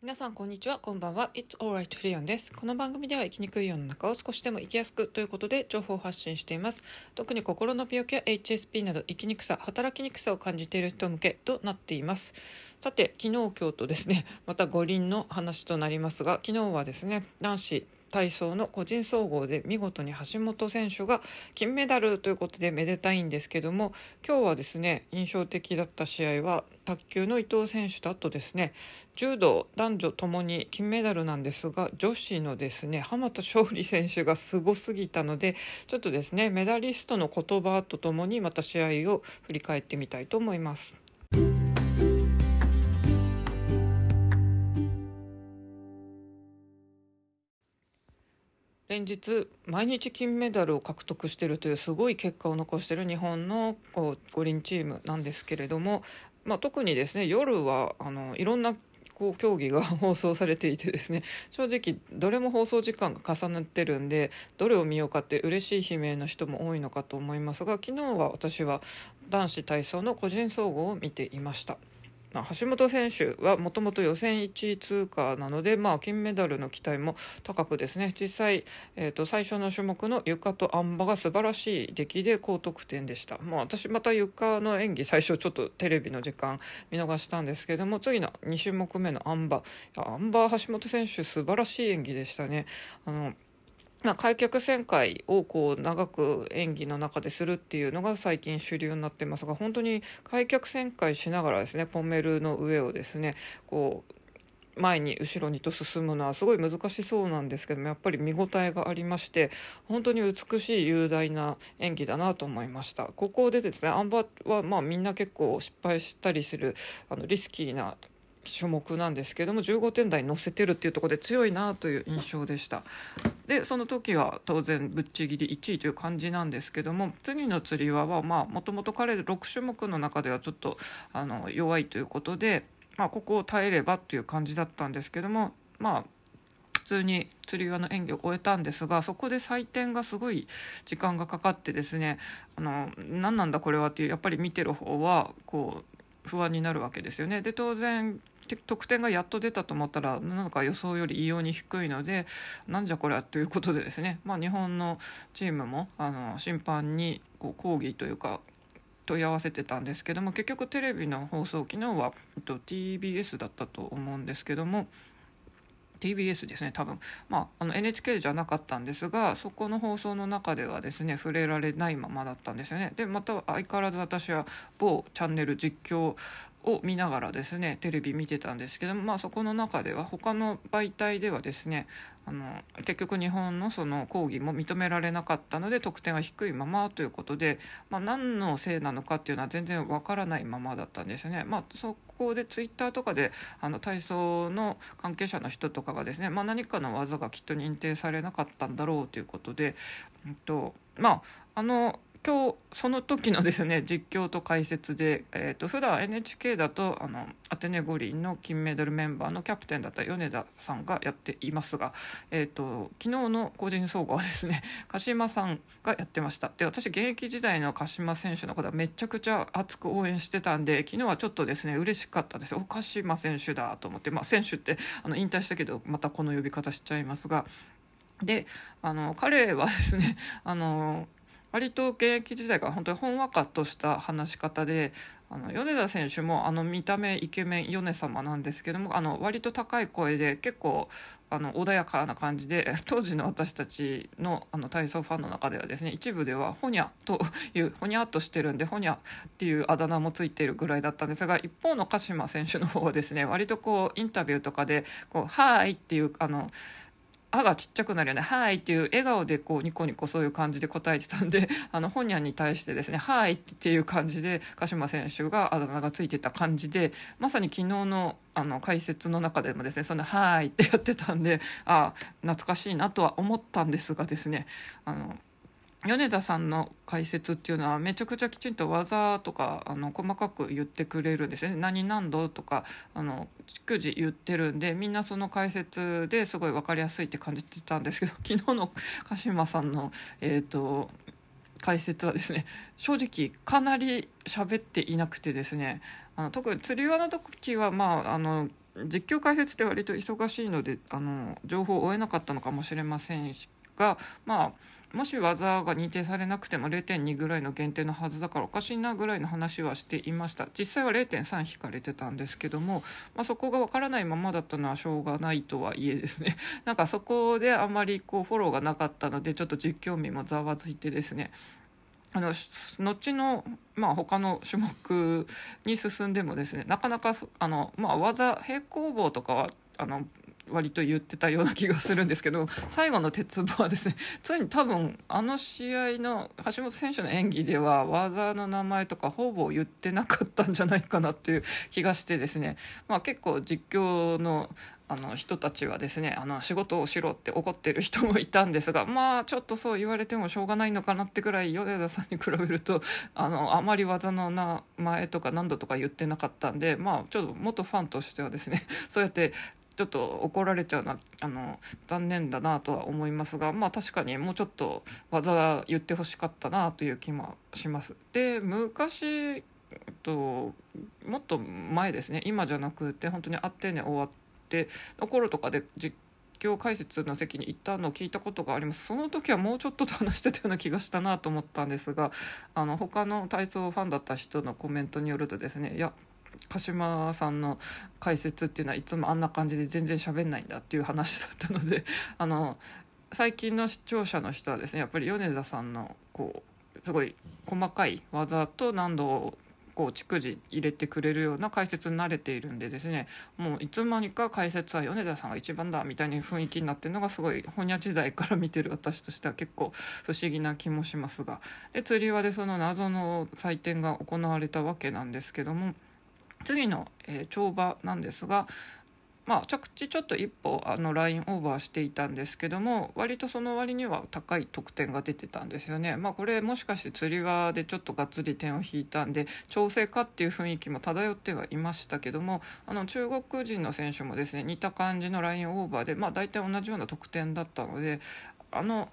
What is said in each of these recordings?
皆さんこんにちはこんばんは。It's alright リオンです。この番組では生きにくい世の中を少しでも生きやすくということで情報を発信しています。特に心の病気や HSP など生きにくさ働きにくさを感じている人向けとなっています。さて昨日今日とですね また五輪の話となりますが昨日はですね男子体操の個人総合で見事に橋本選手が金メダルということでめでたいんですけども今日はですね印象的だった試合は卓球の伊藤選手とあとですね柔道男女ともに金メダルなんですが女子のですね浜田勝利選手がすごすぎたのでちょっとですねメダリストの言葉とともにまた試合を振り返ってみたいと思います。連日毎日金メダルを獲得しているというすごい結果を残している日本の五輪チームなんですけれども、まあ、特にですね夜はあのいろんなこう競技が 放送されていてですね正直どれも放送時間が重なっているんでどれを見ようかって嬉しい悲鳴の人も多いのかと思いますが昨日は私は男子体操の個人総合を見ていました。橋本選手はもともと予選1位通過なので、まあ、金メダルの期待も高くですね。実際、えーと、最初の種目の床とあん馬が素晴らしい出来で高得点でした、まあ、私また床の演技最初ちょっとテレビの時間見逃したんですけども次の2種目目のあん馬。あん馬橋本選手素晴らしい演技でしたね。あのまあ、開脚旋回をこう長く演技の中でするっていうのが最近主流になってますが本当に開脚旋回しながらですねポメルの上をですねこう前に後ろにと進むのはすごい難しそうなんですけどもやっぱり見応えがありまして本当に美しい雄大な演技だなと思いました。ここでですねあん馬はまみんな結構失敗したりするあのリスキーな種目なんですけども15点台に乗せてるっていうところで強いなという印象でしたでその時は当然ぶっちぎり1位という感じなんですけども次のつり輪はもともと彼6種目の中ではちょっとあの弱いということで、まあ、ここを耐えればっていう感じだったんですけどもまあ普通につり輪の演技を終えたんですがそこで採点がすごい時間がかかってですねあの何なんだこれはっていうやっぱり見てる方はこう不安になるわけですよね。で当然得点がやっと出たと思ったらなんか予想より異様に低いのでなんじゃこれはということでですね、まあ、日本のチームもあの審判にこう抗議というか問い合わせてたんですけども結局テレビの放送昨日は TBS だったと思うんですけども TBS ですね多分、まあ、あの NHK じゃなかったんですがそこの放送の中ではですね触れられないままだったんですよね。でまた相変わらず私は某チャンネル実況を見ながらですねテレビ見てたんですけども、まあ、そこの中では他の媒体ではですねあの結局日本のその抗議も認められなかったので得点は低いままということで、まあ、何のせいなのかっていうのは全然わからないままだったんですね。まあ、そこでツイッターとかであの体操の関係者の人とかがですね、まあ、何かの技がきっと認定されなかったんだろうということで、えっとまあ、あの今日その時のですね実況と解説で、えーと、普段 NHK だとあのアテネ五輪の金メダルメンバーのキャプテンだった米田さんがやっていますが、えーと、昨日の個人総合はですね鹿島さんがやってました。で私現役時代の鹿島選手のことはめちゃくちゃ熱く応援してたんで昨日はちょっとですね嬉しかったです。お鹿島選手だと思って、まあ、選手ってあの引退したけどまたこの呼び方しちゃいますが。であの彼はですねあの割と現役時代から本当にほんわかとした話し方であの米田選手もあの見た目イケメン米様なんですけどもあの割と高い声で結構あの穏やかな感じで 当時の私たちのあの体操ファンの中ではですね一部ではホニャというホニャっとしてるんでホニャっていうあだ名もついているぐらいだったんですが一方の鹿島選手の方はですね割とこうインタビューとかでこう「はーい」っていうあの歯がちっちゃくなるよね「はい」っていう笑顔でこうニコニコそういう感じで答えてたんで あの本人に対してですね「はい」っていう感じで鹿島選手があだ名がついてた感じでまさに昨日のあの解説の中でもですね「そのはい」ってやってたんでああ懐かしいなとは思ったんですがですねあの米田さんの解説っていうのはめちゃくちゃきちんと技とかあの細かく言ってくれるんですよね。何何度とかあの逐次言ってるんでみんなその解説ですごい分かりやすいって感じてたんですけど 昨日の鹿島さんのえっ、ー、と解説はですね正直かなり喋っていなくてですねあの特に釣り輪の時はまああの実況解説って割と忙しいのであの情報を追えなかったのかもしれませんがまあもし技が認定されなくても0.2ぐらいの減点のはずだからおかしいなぐらいの話はしていました。実際は0.3引かれてたんですけども、まあ、そこが分からないままだったのはしょうがないとはいえですね。なんかそこであまりこうフォローがなかったのでちょっと実況民もざわついてですね。あの後の、まあ、他の種目に進んでもですねなかなかあの、まあ、技平行棒とかはあの割と言ってたような気がするんですけど 最後の鉄棒はですね ついに多分あの試合の橋本選手の演技では技の名前とかほぼ言ってなかったんじゃないかなっていう気がしてですね、まあ、結構実況のあの人たちはですねあの仕事をしろって怒ってる人もいたんですがまあちょっとそう言われてもしょうがないのかなってくらい米田さんに比べると あのあまり技の名前とか何度とか言ってなかったんでまあちょっと元ファンとしてはですねそうやってちょっと怒られちゃうのはあの残念だなとは思いますがまあ確かにもうちょっと技言ってほしかったなという気もします。で昔ともっと前ですね今じゃなくて本当にアテネ終わってっての頃とかで実況解説の席に行ったのを聞いたことがありますその時はもうちょっとと話してたような気がしたなと思ったんですがあの他の体操ファンだった人のコメントによるとですねいや鹿島さんの解説っていうのはいつもあんな感じで全然喋んないんだっていう話だったので あの最近の視聴者の人はですねやっぱり米田さんのこうすごい細かい技と難度をこう逐次入れてくれるような解説に慣れているんでですねもういつまにか解説は米田さんが一番だみたいな雰囲気になってるのがすごい本屋時代から見てる私としては結構不思議な気もしますが。で釣り輪でその謎の祭典が行われたわけなんですけども次の、えー、跳馬なんですがまあ、着地ちょっと一歩あのラインオーバーしていたんですけども割とその割には高い得点が出てたんですよね。まあ、これもしかして釣り輪でちょっとがっつり点を引いたんで調整かっていう雰囲気も漂ってはいましたけどもあの中国人の選手もですね似た感じのラインオーバーで、まあ、大体同じような得点だったのであの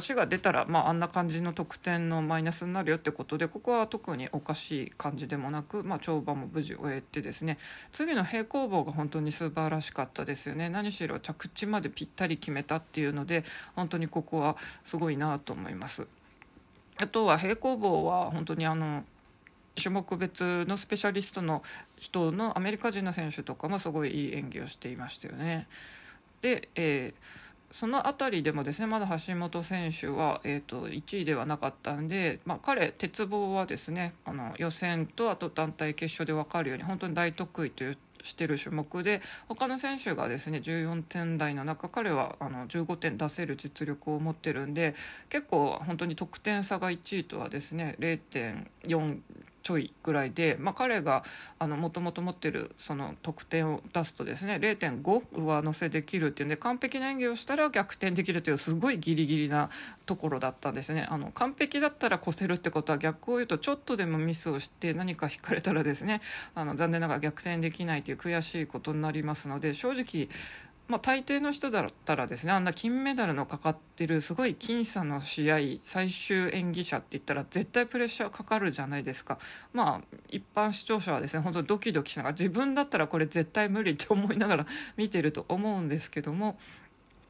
足が出たら、まあ、あんな感じの得点のマイナスになるよってことでここは特におかしい感じでもなく、まあ、跳馬も無事終えてですね次の平行棒が本当に素晴らしかったですよね何しろ着地までぴったり決めたっていうので本当にここはすごいなと思います。あとは平行棒は本当にあの種目別のスペシャリストの人のアメリカ人の選手とかもすごいいい演技をしていましたよね。で、えーその辺りでもですねまだ橋本選手は、えーと、1位ではなかったんで、まあ、彼、鉄棒はですねあの予選とあと団体決勝で分かるように本当に大得意というしてる種目で他の選手がですね14点台の中彼はあの15点出せる実力を持ってるんで結構本当に得点差が1位とはですね0.4ちょいぐらいで、まあ、彼がもともと持ってるその得点を出すとですね0.5上乗せできるっていうんで完璧な演技をしたら逆転できるというすごいギリギリなところだったんですね。あの完璧だったら越せるってことは逆を言うとちょっとでもミスをして何か引かれたらですねあの残念ながら逆転できないという悔しいことになりますので正直まあ、大抵の人だったらですねあんな金メダルのかかってるすごい僅差の試合最終演技者って言ったら絶対プレッシャーかかるじゃないですか。まあ一般視聴者はですね本当にドキドキしながら自分だったらこれ絶対無理って思いながら 見てると思うんですけども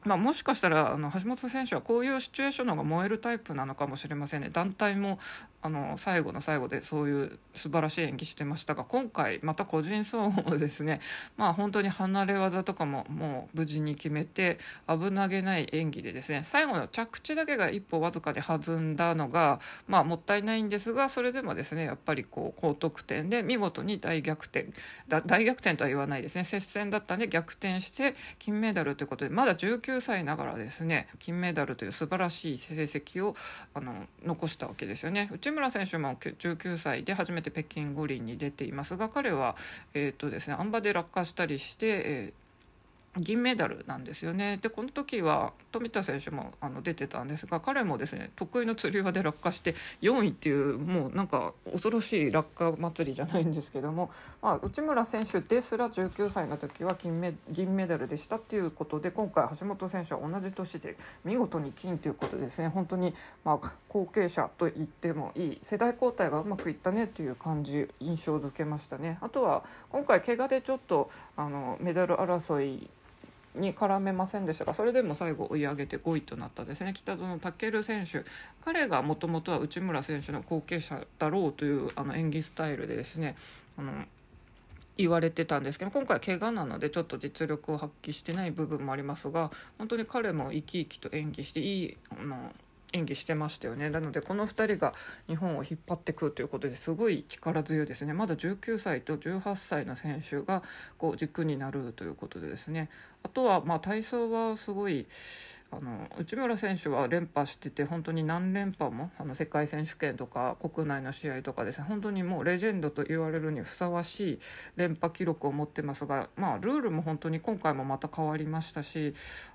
まあ、もしかしたらあの橋本選手はこういうシチュエーションの方が燃えるタイプなのかもしれませんね。団体もあの最後の最後でそういう素晴らしい演技してましたが今回また個人総合ですね。まあ本当に離れ技とかももう無事に決めて危なげない演技でですね最後の着地だけが一歩わずかで弾んだのがまあもったいないんですがそれでもですねやっぱりこう高得点で見事に大逆転。大逆転とは言わないですね。接戦だったんで逆転して金メダルということでまだ19歳ながらですね金メダルという素晴らしい成績をあの残したわけですよね。うち内村選手も19歳で初めて北京五輪に出ていますが彼は、えーとですね、あん馬で落下したりして、え銀メダルなんですよねでこの時は富田選手もあの出てたんですが彼もですね得意のつり輪で落下して4位っていうもうなんか恐ろしい落下祭りじゃないんですけども、まあ、内村選手ですら19歳の時は金メ銀メダルでしたっていうことで今回橋本選手は同じ年で見事に金ということですね本当にまあ後継者と言ってもいい世代交代がうまくいったねという感じ印象づけましたね。あとは今回怪我でちょっとあのメダル争いに絡めませんでしたがそれでも最後追い上げて5位となったですね。北園健選手彼がもともとは内村選手の後継者だろうというあの演技スタイルでですねあの言われてたんですけど今回怪我なのでちょっと実力を発揮してない部分もありますが本当に彼も生き生きと演技していいあの演技してましたよね。なのでこの2人が日本を引っ張ってくるということですごい力強いですね。まだ19歳と18歳の選手がこう軸になるということでですね。あとはまあ体操はすごいあの内村選手は連覇してて本当に何連覇もあの世界選手権とか国内の試合とかですね。本当にもうレジェンドと言われるにふさわしい連覇記録を持ってますが、まあ、ルールも本当に今回もまた変わりましたし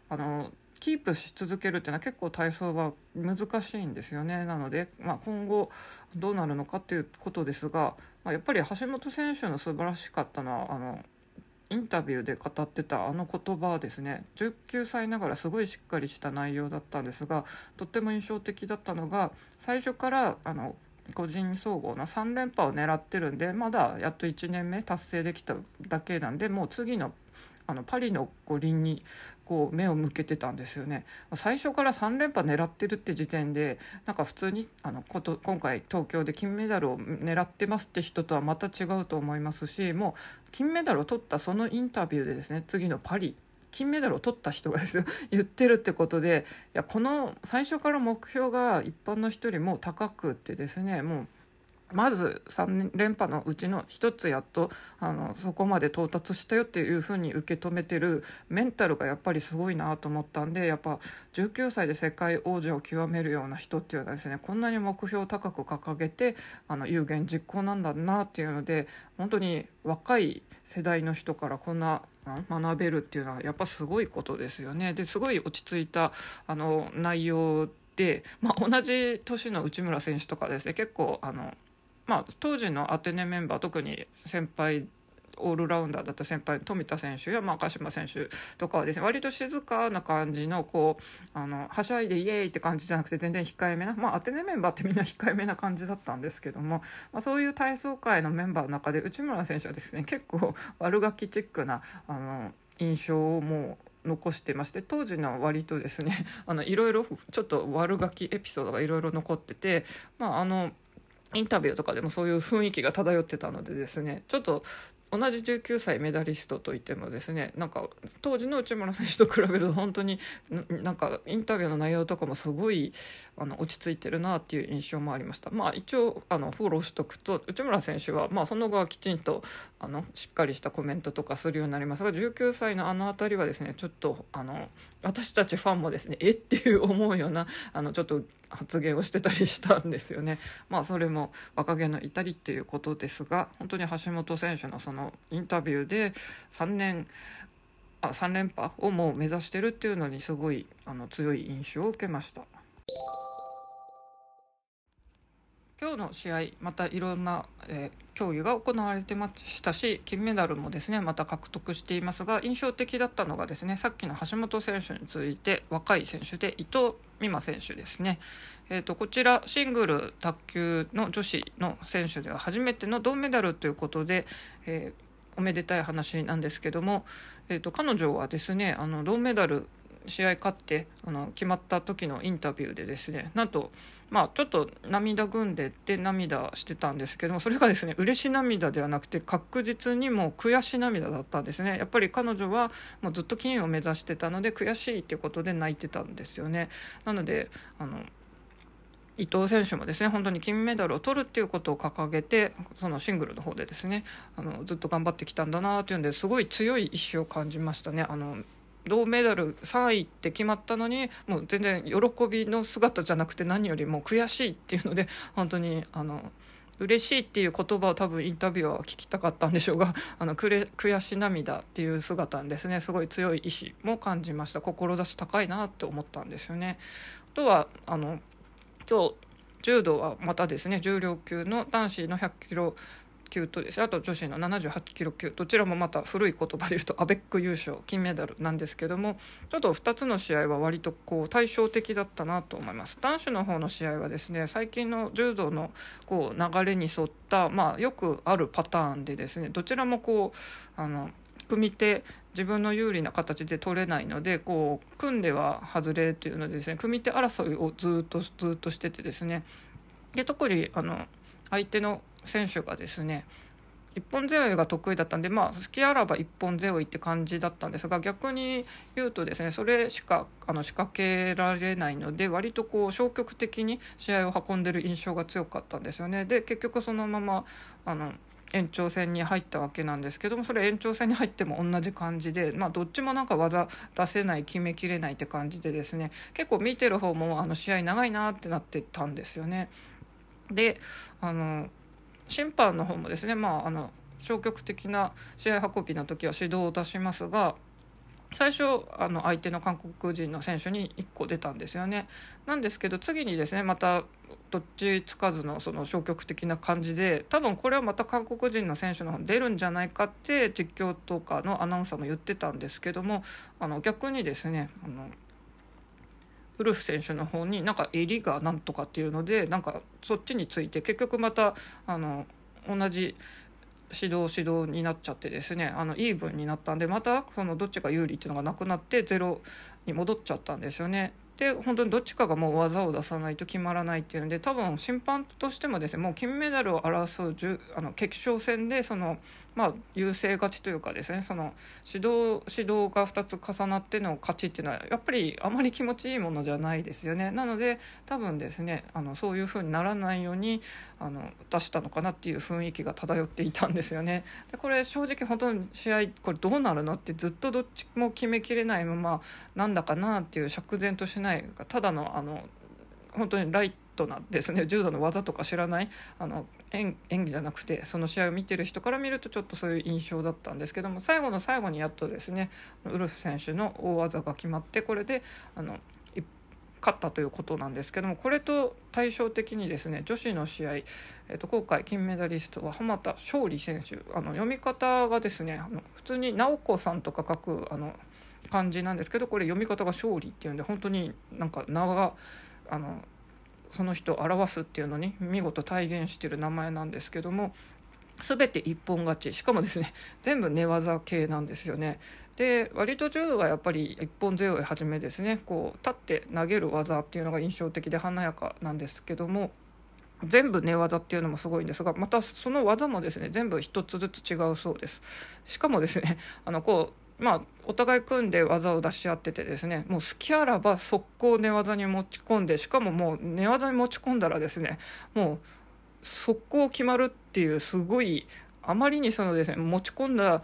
あのキープし続けるっていうのは結構体操は難しいんですよね。なので、まあ、今後どうなるのかっていうことですが、まあ、やっぱり橋本選手の素晴らしかったのはあのインタビューで語ってたあの言葉ですね。19歳ながらすごいしっかりした内容だったんですがとっても印象的だったのが最初からあの個人総合の3連覇を狙ってるんでまだやっと1年目達成できただけなんでもう次のあのパリの五輪にこう目を向けてたんですよね。最初から3連覇狙ってるって時点でなんか普通にあのこと今回東京で金メダルを狙ってますって人とはまた違うと思いますしもう金メダルを取ったそのインタビューでですね次のパリ金メダルを取った人がです 言ってるってことでいやこの最初から目標が一般の人よりも高くってですねもうまず3連覇のうちの1つやっとあのそこまで到達したよっていうふうに受け止めてるメンタルがやっぱりすごいなと思ったんでやっぱ19歳で世界王者を極めるような人っていうのはですねこんなに目標を高く掲げてあの有言実行なんだなっていうので本当に若い世代の人からこんな学べるっていうのはやっぱすごいことですよね。ですごい落ち着いたあの内容で、まあ、同じ年の内村選手とかですね結構あのまあ、当時のアテネメンバー特に先輩オールラウンダーだった先輩富田選手や、まあ、鹿島選手とかはですね割と静かな感じのこうあのはしゃいでイエーイって感じじゃなくて全然控えめな、まあ、アテネメンバーってみんな控えめな感じだったんですけども、まあ、そういう体操界のメンバーの中で内村選手はですね結構 悪ガキチックなあの印象をもう残してまして当時の割とですねあのいろいろちょっと悪ガキエピソードがいろいろ残っててまああのインタビューとかでもそういう雰囲気が漂ってたのでですねちょっと同じ19歳メダリストといってもですねなんか当時の内村選手と比べると本当になんかインタビューの内容とかもすごいあの落ち着いてるなっていう印象もありましたまあ一応あのフォローしとくと内村選手は、まあ、その後はきちんとあのしっかりしたコメントとかするようになりますが19歳のあの辺りはですねちょっとあの私たちファンもですねえっ？ていう思うようなあのちょっと発言をしてたりしたんですよね。まあそれも若気の至りっていうことですが本当に橋本選手のそのインタビューで3年あ3連覇をもう目指してるっていうのにすごいあの強い印象を受けました。今日の試合またいろんな、えー、競技が行われてましたし金メダルもですねまた獲得していますが印象的だったのがですねさっきの橋本選手に続いて若い選手で伊藤美誠選手ですね、えーと、こちらシングル卓球の女子の選手では初めての銅メダルということで、えー、おめでたい話なんですけども、えーと彼女はですねあの銅メダル試合勝ってあの決まった時のインタビューでですねなんとまあちょっと涙ぐんでって涙してたんですけどもそれがですね嬉し涙ではなくて確実にもう悔し涙だったんですね。やっぱり彼女はもうずっと金を目指してたので悔しいっていうことで泣いてたんですよね。なのであの伊藤選手もですね本当に金メダルを取るっていうことを掲げてそのシングルの方でですねあのずっと頑張ってきたんだなというんですごい強い意志を感じましたね。あの銅メダル3位って決まったのにもう全然喜びの姿じゃなくて何よりも悔しいっていうので本当にあの嬉しいっていう言葉を多分インタビューは聞きたかったんでしょうが あの悔し涙っていう姿にですねすごい強い意志も感じました志高いなって思ったんですよね。あとはあの今日柔道はまたですね重量級の男子の100キロ級とです。あと女子の78キロ級。どちらもまた古い言葉で言うとアベック優勝金メダルなんですけどもちょっと2つの試合は割とこう対照的だったなと思います。男子の方の試合はですね最近の柔道のこう流れに沿った、まあ、よくあるパターンでですねどちらもこうあの組手自分の有利な形で取れないのでこう組んでは外れというのでですね組手争いをずっとずっとしててですね。で特にあの相手の選手がですね一本背負いが得意だったんでまあ好きあらば一本背負いって感じだったんですが逆に言うとですねそれしかあの仕掛けられないので割とこう消極的に試合を運んでる印象が強かったんですよね。で結局そのままあの延長戦に入ったわけなんですけどもそれ延長戦に入っても同じ感じで、まあ、どっちもなんか技出せない決めきれないって感じでですね結構見てる方もあの試合長いなってなってたんですよね。であの審判の方もですね、まあ、あの消極的な試合運びの時は指導を出しますが最初あの相手の韓国人の選手に1個出たんですよね。なんですけど次にですねまたどっちつかずのその消極的な感じで多分これはまた韓国人の選手の方に出るんじゃないかって実況とかのアナウンサーも言ってたんですけどもあの逆にですねあのウルフ選手の方になんか襟がなんとかっていうのでなんかそっちについて結局またあの同じ指導指導になっちゃってですねあのイーブンになったんでまたそのどっちが有利っていうのがなくなってゼロに戻っちゃったんですよね。で本当にどっちかがもう技を出さないと決まらないっていうので多分審判としてもですねもう金メダルを争うあの決勝戦でそのまあ、優勢勝ちというかですねその指導指導が2つ重なっての勝ちっていうのはやっぱりあまり気持ちいいものじゃないですよね。なので多分ですねあのそういう風にならないようにあの出したのかなっていう雰囲気が漂っていたんですよね。でこれ正直本当に試合これどうなるのってずっとどっちも決めきれないままなんだかなっていう釈然としないただのあの本当にライトなですね。柔道の技とか知らない？あの演技じゃなくてその試合を見てる人から見るとちょっとそういう印象だったんですけども最後の最後にやっとですねウルフ選手の大技が決まってこれであの勝ったということなんですけどもこれと対照的にですね女子の試合、えー、と今回金メダリストは浜田勝利選手あの読み方がですねあの普通に直子さんとか書くあの漢字なんですけどこれ読み方が勝利っていうんで本当になんか名があのその人を表すっていうのに見事体現してる名前なんですけども全て一本勝ち。しかもですね全部寝技系なんですよね。で割と柔道はやっぱり一本背負いはじめですねこう立って投げる技っていうのが印象的で華やかなんですけども全部寝技っていうのもすごいんですがまたその技もですね全部一つずつ違うそうです。しかもですねあのこうまあ、お互い組んで技を出し合っててですねもう好きあらば速攻寝技に持ち込んでしかももう寝技に持ち込んだらですねもう速攻決まるっていうすごいあまりにそのですね持ち込んだ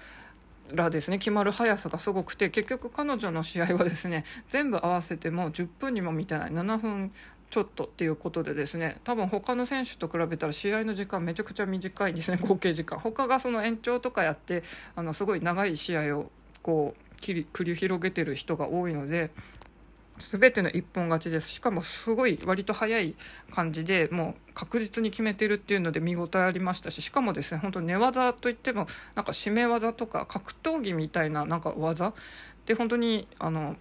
らですね決まる速さがすごくて結局彼女の試合はですね全部合わせても10分にも満たない7分ちょっとっていうことでですね多分他の選手と比べたら試合の時間めちゃくちゃ短いんですね合計時間。他がその延長とかやってあのすごい長い試合をこう繰り広げてる人が多いので全ての一本勝ちです。しかもすごい割と早い感じでもう確実に決めてるっていうので見応えありましたししかもですね本当寝技といってもなんか締め技とか格闘技みたいななんか技。で本当にあの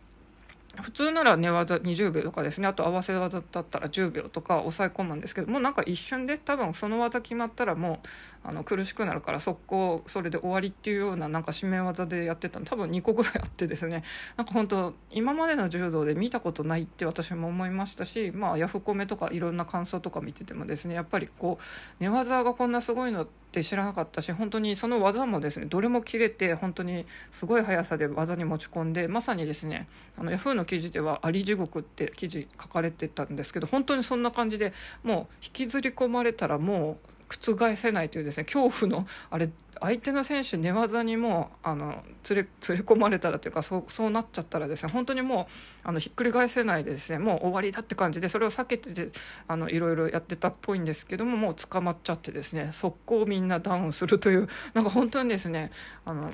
普通なら寝技20秒とかですね。あと合わせ技だったら10秒とか抑え込むんですけどもうなんか一瞬で多分その技決まったらもうあの苦しくなるから速攻それで終わりっていうようななんか締め技でやってたの。多分2個ぐらいあってですね。なんか本当今までの柔道で見たことないって私も思いましたし、まあ、ヤフコメとかいろんな感想とか見ててもですねやっぱりこう寝技がこんなすごいのって知らなかったし本当にその技もですねどれも切れて本当にすごい速さで技に持ち込んでまさにですねあのヤフーの記事では「あり地獄」って記事書かれてたんですけど本当にそんな感じでもう引きずり込まれたらもう覆せないというですね恐怖のあれ相手の選手寝技にもあの連れ連れ込まれたらというかそうそうなっちゃったらですね本当にもうあのひっくり返せないでですねもう終わりだって感じでそれを避けてあのいろいろやってたっぽいんですけどももう捕まっちゃってですね速攻みんなダウンするというなんか本当にですねあの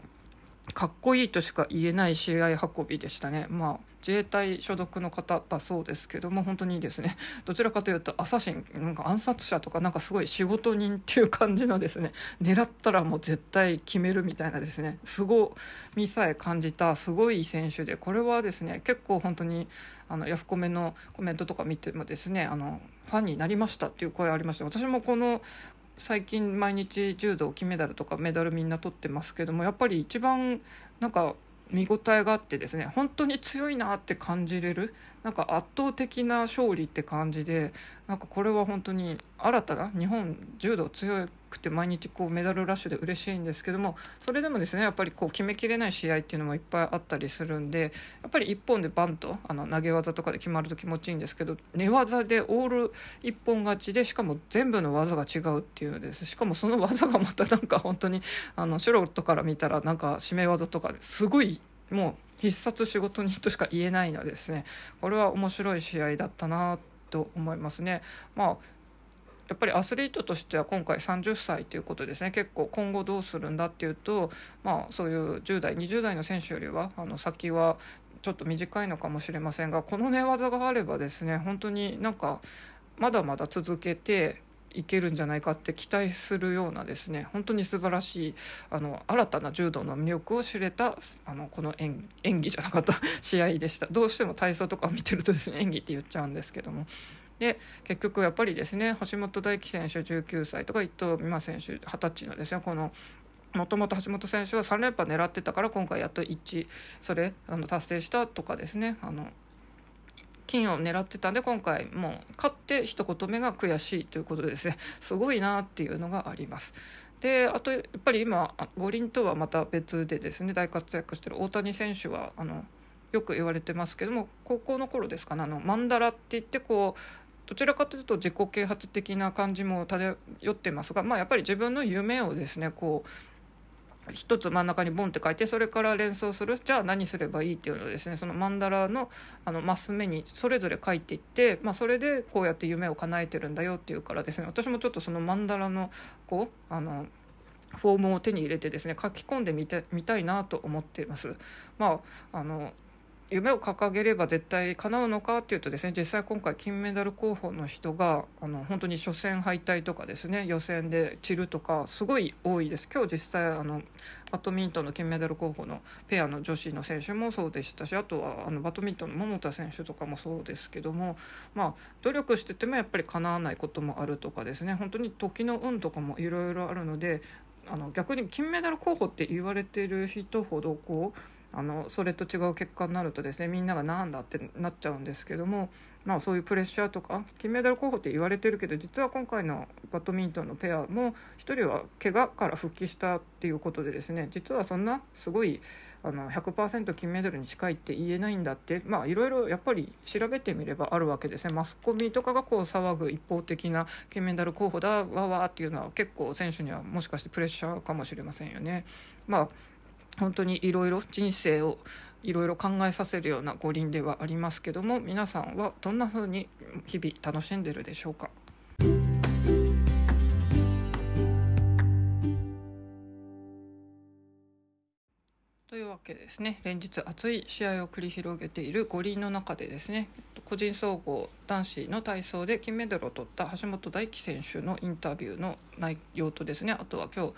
かっこいいとしか言えない試合運びでしたね。まあ自衛隊所属の方だそうですけども本当にですね。どちらかというとアサシンなんか暗殺者とかなんかすごい仕事人っていう感じのですね。狙ったらもう絶対決めるみたいなですね。すごみさえ感じたすごい選手でこれはですね結構本当にあのヤフコメのコメントとか見てもですねあのファンになりましたっていう声ありまして私もこの最近毎日柔道金メダルとかメダルみんな取ってますけどもやっぱり一番なんか見応えがあってですね本当に強いなって感じれるなんか圧倒的な勝利って感じでなんかこれは本当に新たな日本柔道強くて毎日こうメダルラッシュで嬉しいんですけどもそれでもですねやっぱりこう決めきれない試合っていうのもいっぱいあったりするんでやっぱり1本でバンとあの投げ技とかで決まると気持ちいいんですけど寝技でオール一本勝ちでしかも全部の技が違うっていうのですしかもその技がまたなんか本当にあの素人から見たらなんか締め技とかすごいもう必殺仕事人としか言えないのですねこれは面白い試合だったなと思いますね。まあやっぱりアスリートとしては今回30歳ということですね。結構今後どうするんだっていうと、まあ、そういう10代20代の選手よりはあの先はちょっと短いのかもしれませんがこの寝技があればですね本当になんかまだまだ続けていけるんじゃないかって期待するようなですね本当に素晴らしいあの新たな柔道の魅力を知れたあのこの演演技じゃなかった 試合でした。どうしても体操とかを見てるとですね演技って言っちゃうんですけども。で結局やっぱりですね橋本大輝選手19歳とか伊藤美誠選手20歳のですねこのもともと橋本選手は3連覇狙ってたから今回やっと1それあの達成したとかですねあの金を狙ってたんで今回もう勝って一言目が悔しいということでですねすごいなっていうのがあります。であとやっぱり今五輪とはまた別でですね大活躍してる大谷選手はあのよく言われてますけども高校の頃ですかねあのマンダラって言ってこうどちらかというと自己啓発的な感じも漂ってますが、まあ、やっぱり自分の夢をですねこう一つ真ん中にボンって書いてそれから連想するじゃあ何すればいいっていうのをですねそのマンダラのあのマス目にそれぞれ書いていって、まあ、それでこうやって夢を叶えてるんだよっていうからですね私もちょっとそのマンダラのこうあのフォームを手に入れてですね書き込んでみてみたいなと思っています。まああの夢を掲げれば絶対叶うのかっていうとですね実際今回金メダル候補の人があの本当に初戦敗退とかですね予選で散るとかすごい多いです。今日実際あのバドミントンの金メダル候補のペアの女子の選手もそうでしたしあとはあのバドミントンの桃田選手とかもそうですけどもまあ努力しててもやっぱり叶わないこともあるとかですね本当に時の運とかもいろいろあるのであの逆に金メダル候補って言われてる人ほどこうあのそれと違う結果になるとですねみんながなんだってなっちゃうんですけども、まあ、そういうプレッシャーとか金メダル候補って言われてるけど実は今回のバドミントンのペアも1人は怪我から復帰したっていうことでですね実はそんなすごいあの100%金メダルに近いって言えないんだってまあいろいろやっぱり調べてみればあるわけですねマスコミとかがこう騒ぐ一方的な金メダル候補だわわっていうのは結構選手にはもしかしてプレッシャーかもしれませんよね。まあ本当にいろいろ人生をいろいろ考えさせるような五輪ではありますけども皆さんはどんな風に日々楽しんでるでしょうか？というわけですね。連日熱い試合を繰り広げている五輪の中でですね個人総合男子の体操で金メダルを取った橋本大輝選手のインタビューの内容とですねあとは今日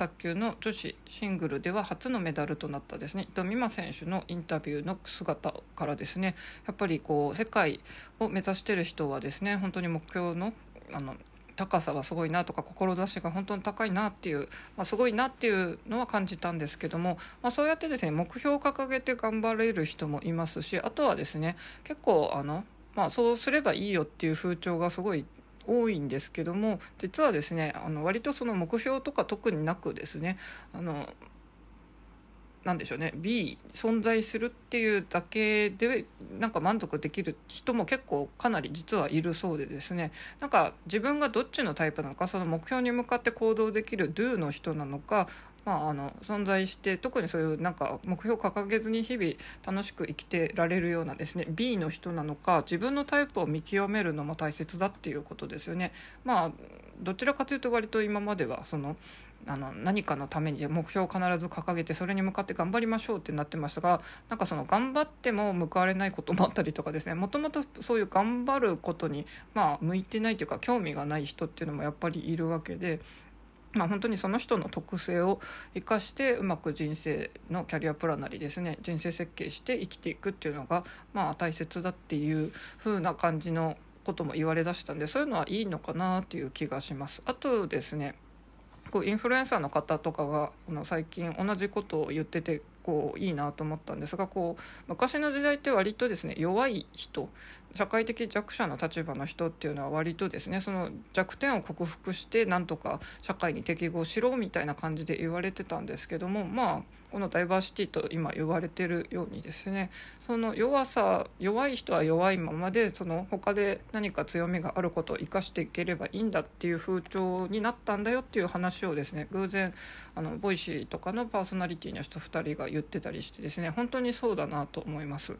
卓球の女子シングルでは初のメダルとなったですね。伊藤美誠選手のインタビューの姿からですねやっぱりこう世界を目指している人はですね本当に目標のあの高さがすごいなとか志が本当に高いなっていう、まあ、すごいなっていうのは感じたんですけども、まあ、そうやってですね目標を掲げて頑張れる人もいますしあとはですね結構あの、まあ、そうすればいいよっていう風潮がすごい多いんですけども実はですねあの割とその目標とか特になくですねあのなんでしょうね B 存在するっていうだけでなんか満足できる人も結構かなり実はいるそうでですねなんか自分がどっちのタイプなのかその目標に向かって行動できる Do の人なのかまあ、あの存在して特にそういうなんか目標を掲げずに日々楽しく生きてられるようなですね B の人なのか自分のタイプを見極めるのも大切だっていうことですよね。まあどちらかというと割と今まではそのあの何かのために目標を必ず掲げてそれに向かって頑張りましょうってなってましたがなんかその頑張っても報われないこともあったりとかですねもともとそういう頑張ることにまあ向いてないというか興味がない人っていうのもやっぱりいるわけで。まあ、本当にその人の特性を生かしてうまく人生のキャリアプランなりですね人生設計して生きていくっていうのがまあ大切だっていう風な感じのことも言われだしたんでそういうのはいいのかなっていう気がします。あとですねこうインフルエンサーの方とかがあの最近同じことを言っててこういいなと思ったんですがこう昔の時代って割とですね弱い人社会的弱者の立場の人っていうのは割とですねその弱点を克服してなんとか社会に適合しろみたいな感じで言われてたんですけどもまあこのダイバーシティと今言われてるようにですねその弱さ弱い人は弱いままでその他で何か強みがあることを生かしていければいいんだっていう風潮になったんだよっていう話をですね偶然あの Voicy とかのパーソナリティの人2人が言ってたりしてですね本当にそうだなと思います。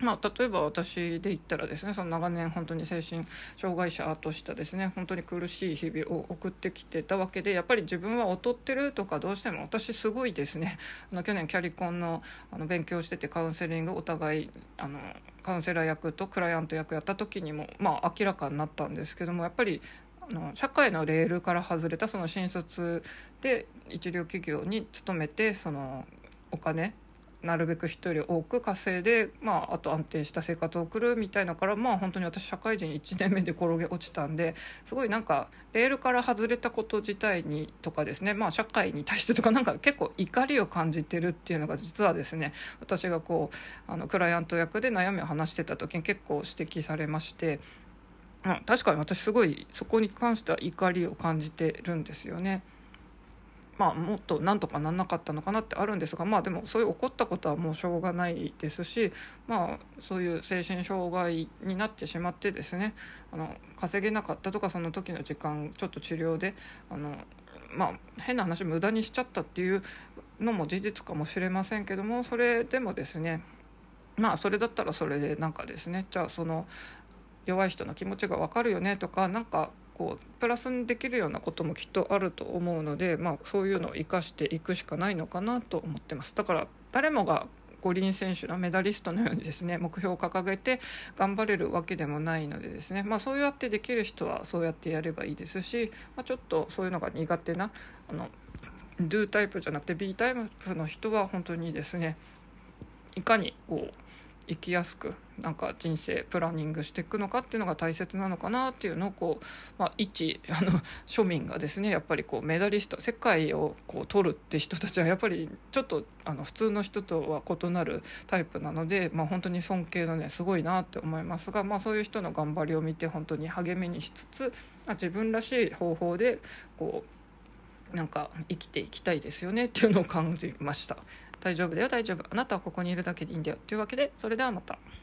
まあ、例えば私で言ったらですねその長年本当に精神障害者としたですね本当に苦しい日々を送ってきてたわけでやっぱり自分は劣ってるとかどうしても私すごいですね あの去年キャリコンのあの勉強しててカウンセリングお互いあのカウンセラー役とクライアント役やった時にも、まあ、明らかになったんですけどもやっぱりあの社会のレールから外れたその新卒で一流企業に勤めてそのお金なるべく人より多く稼いで、まあ、あと安定した生活を送るみたいなからまあ本当に私社会人1年目で転げ落ちたんですごいなんかレールから外れたこと自体にとかですね、まあ、社会に対してとかなんか結構怒りを感じてるっていうのが実はですね私がこうあのクライアント役で悩みを話してた時に結構指摘されまして。確かに私すごいそこに関しては怒りを感じてるんですよね。まあ、もっとなんとかなんなかったのかなってあるんですが、まあ、でもそういう起こったことはもうしょうがないですし、まあ、そういう精神障害になってしまってですねあの稼げなかったとかその時の時間ちょっと治療であの、まあ、変な話無駄にしちゃったっていうのも事実かもしれませんけどもそれでもですねまあそれだったらそれでなんかですねじゃあその弱い人の気持ちが分かるよねとかなんかこうプラスにできるようなこともきっとあると思うので、まあ、そういうのを生かしていくしかないのかなと思ってます。だから誰もが五輪選手のメダリストのようにですね目標を掲げて頑張れるわけでもないのでですね、まあ、そうやってできる人はそうやってやればいいですし、まあ、ちょっとそういうのが苦手なあの Do タイプじゃなくて B タイプの人は本当にですねいかにこう生きやすくなんか人生プランニングしていくのかっていうのが大切なのかなっていうのをこう、まあ、一あの庶民がですねやっぱりこうメダリスト世界をこう取るって人たちはやっぱりちょっとあの普通の人とは異なるタイプなので、まあ、本当に尊敬のねすごいなって思いますが、まあ、そういう人の頑張りを見て本当に励みにしつつ、まあ、自分らしい方法でこうなんか生きていきたいですよねっていうのを感じました。大丈夫だよ大丈夫あなたはここにいるだけでいいんだよというわけでそれではまた。